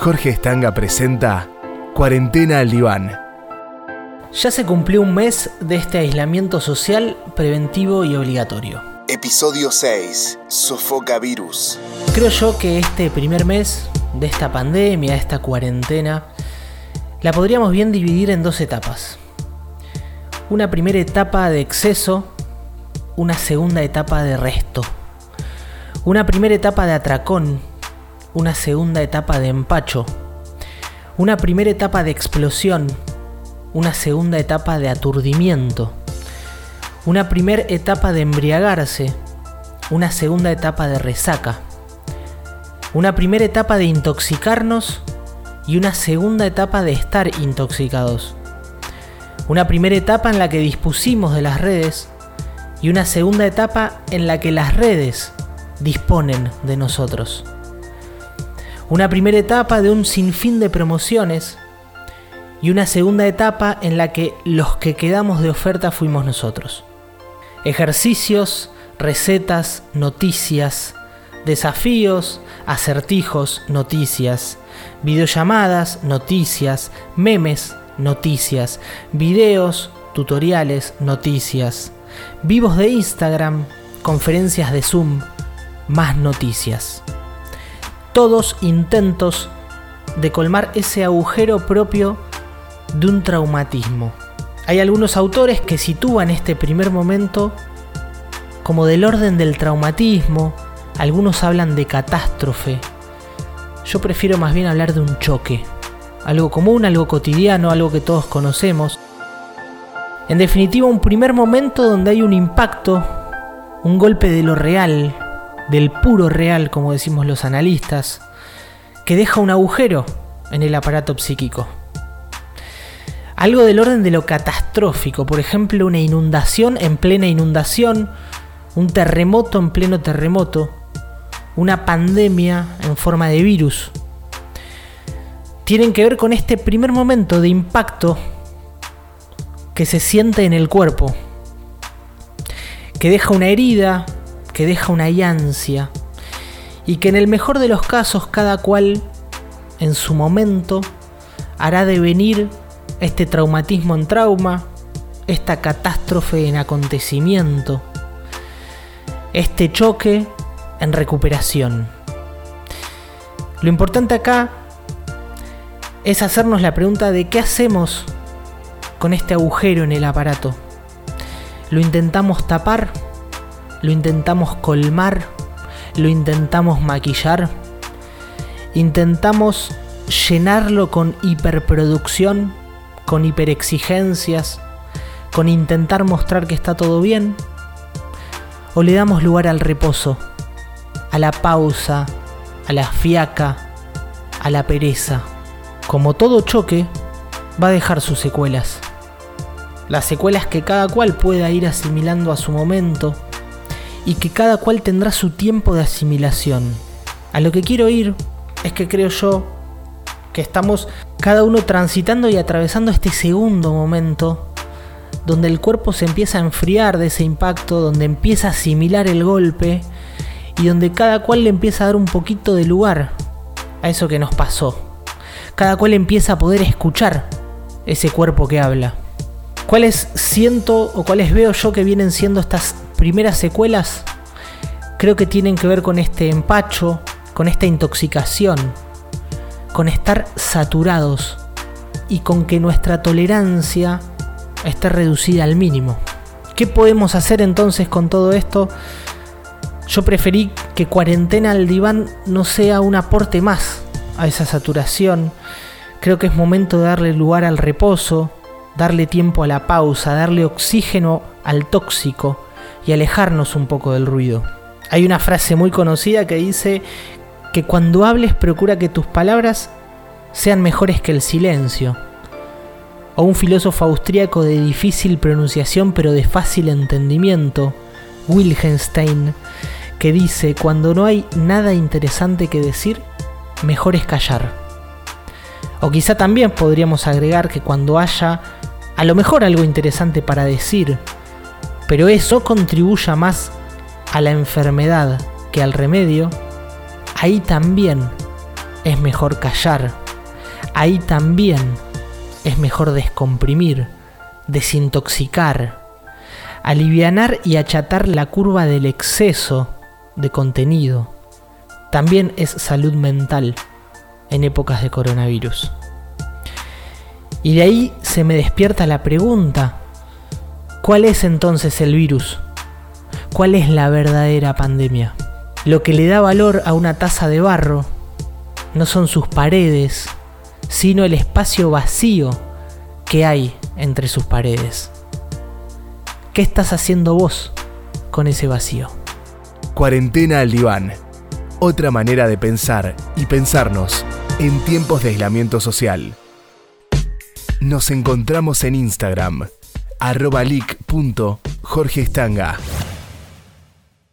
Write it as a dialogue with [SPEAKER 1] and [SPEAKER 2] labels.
[SPEAKER 1] Jorge Estanga presenta Cuarentena al Diván.
[SPEAKER 2] Ya se cumplió un mes de este aislamiento social preventivo y obligatorio.
[SPEAKER 1] Episodio 6. Sofoca virus.
[SPEAKER 2] Creo yo que este primer mes de esta pandemia, de esta cuarentena, la podríamos bien dividir en dos etapas. Una primera etapa de exceso, una segunda etapa de resto. Una primera etapa de atracón, una segunda etapa de empacho. Una primera etapa de explosión, una segunda etapa de aturdimiento. Una primera etapa de embriagarse, una segunda etapa de resaca. Una primera etapa de intoxicarnos y una segunda etapa de estar intoxicados. Una primera etapa en la que dispusimos de las redes y una segunda etapa en la que las redes disponen de nosotros. Una primera etapa de un sinfín de promociones y una segunda etapa en la que los que quedamos de oferta fuimos nosotros. Ejercicios, recetas, noticias, desafíos, acertijos, noticias, videollamadas, noticias, memes, noticias, videos, tutoriales, noticias, vivos de Instagram, conferencias de Zoom, más noticias. Todos intentos de colmar ese agujero propio de un traumatismo. Hay algunos autores que sitúan este primer momento como del orden del traumatismo, algunos hablan de catástrofe. Yo prefiero más bien hablar de un choque, algo común, algo cotidiano, algo que todos conocemos. En definitiva, un primer momento donde hay un impacto, un golpe de lo real, del puro real, como decimos los analistas, que deja un agujero en el aparato psíquico. Algo del orden de lo catastrófico, por ejemplo, una inundación en plena inundación, un terremoto en pleno terremoto, una pandemia en forma de virus. Tienen que ver con este primer momento de impacto que se siente en el cuerpo, que deja una herida, que deja una ansia, y que en el mejor de los casos cada cual en su momento hará devenir este traumatismo en trauma, esta catástrofe en acontecimiento, este choque en recuperación. Lo importante acá es hacernos la pregunta de qué hacemos con este agujero en el aparato. ¿Lo intentamos tapar? ¿Lo intentamos colmar? ¿Lo intentamos maquillar? ¿Intentamos llenarlo con hiperproducción? con hiperexigencias, con intentar mostrar que está todo bien? ¿O le damos lugar al reposo, a la pausa, a la fiaca, a la pereza? Como todo choque, va a dejar sus secuelas. Las secuelas que cada cual pueda ir asimilando a su momento y que cada cual tendrá su tiempo de asimilación. A lo que quiero ir es que creo yo que estamos cada uno transitando y atravesando este segundo momento donde el cuerpo se empieza a enfriar de ese impacto, donde empieza a asimilar el golpe y donde cada cual le empieza a dar un poquito de lugar a eso que nos pasó. Cada cual empieza a poder escuchar ese cuerpo que habla. ¿Cuáles siento o cuáles veo yo que vienen siendo estas primeras secuelas? Creo que tienen que ver con este empacho, con esta intoxicación, con estar saturados y con que nuestra tolerancia esté reducida al mínimo. ¿Qué podemos hacer entonces con todo esto? Yo preferí que cuarentena al diván no sea un aporte más a esa saturación. Creo que es momento de darle lugar al reposo, darle tiempo a la pausa, darle oxígeno al tóxico y alejarnos un poco del ruido. Hay una frase muy conocida que dice que cuando hables procura que tus palabras sean mejores que el silencio. O un filósofo austríaco de difícil pronunciación pero de fácil entendimiento, Wilhelmstein, que dice, cuando no hay nada interesante que decir, mejor es callar. O quizá también podríamos agregar que cuando haya a lo mejor algo interesante para decir, pero eso contribuya más a la enfermedad que al remedio, ahí también es mejor callar. Ahí también es mejor descomprimir, desintoxicar, alivianar y achatar la curva del exceso de contenido. También es salud mental en épocas de coronavirus. Y de ahí se me despierta la pregunta, ¿cuál es entonces el virus? ¿Cuál es la verdadera pandemia? Lo que le da valor a una taza de barro no son sus paredes, sino el espacio vacío que hay entre sus paredes. ¿Qué estás haciendo vos con ese vacío?
[SPEAKER 1] Cuarentena al diván. Otra manera de pensar y pensarnos en tiempos de aislamiento social. Nos encontramos en Instagram, arroba leak.jorgestanga.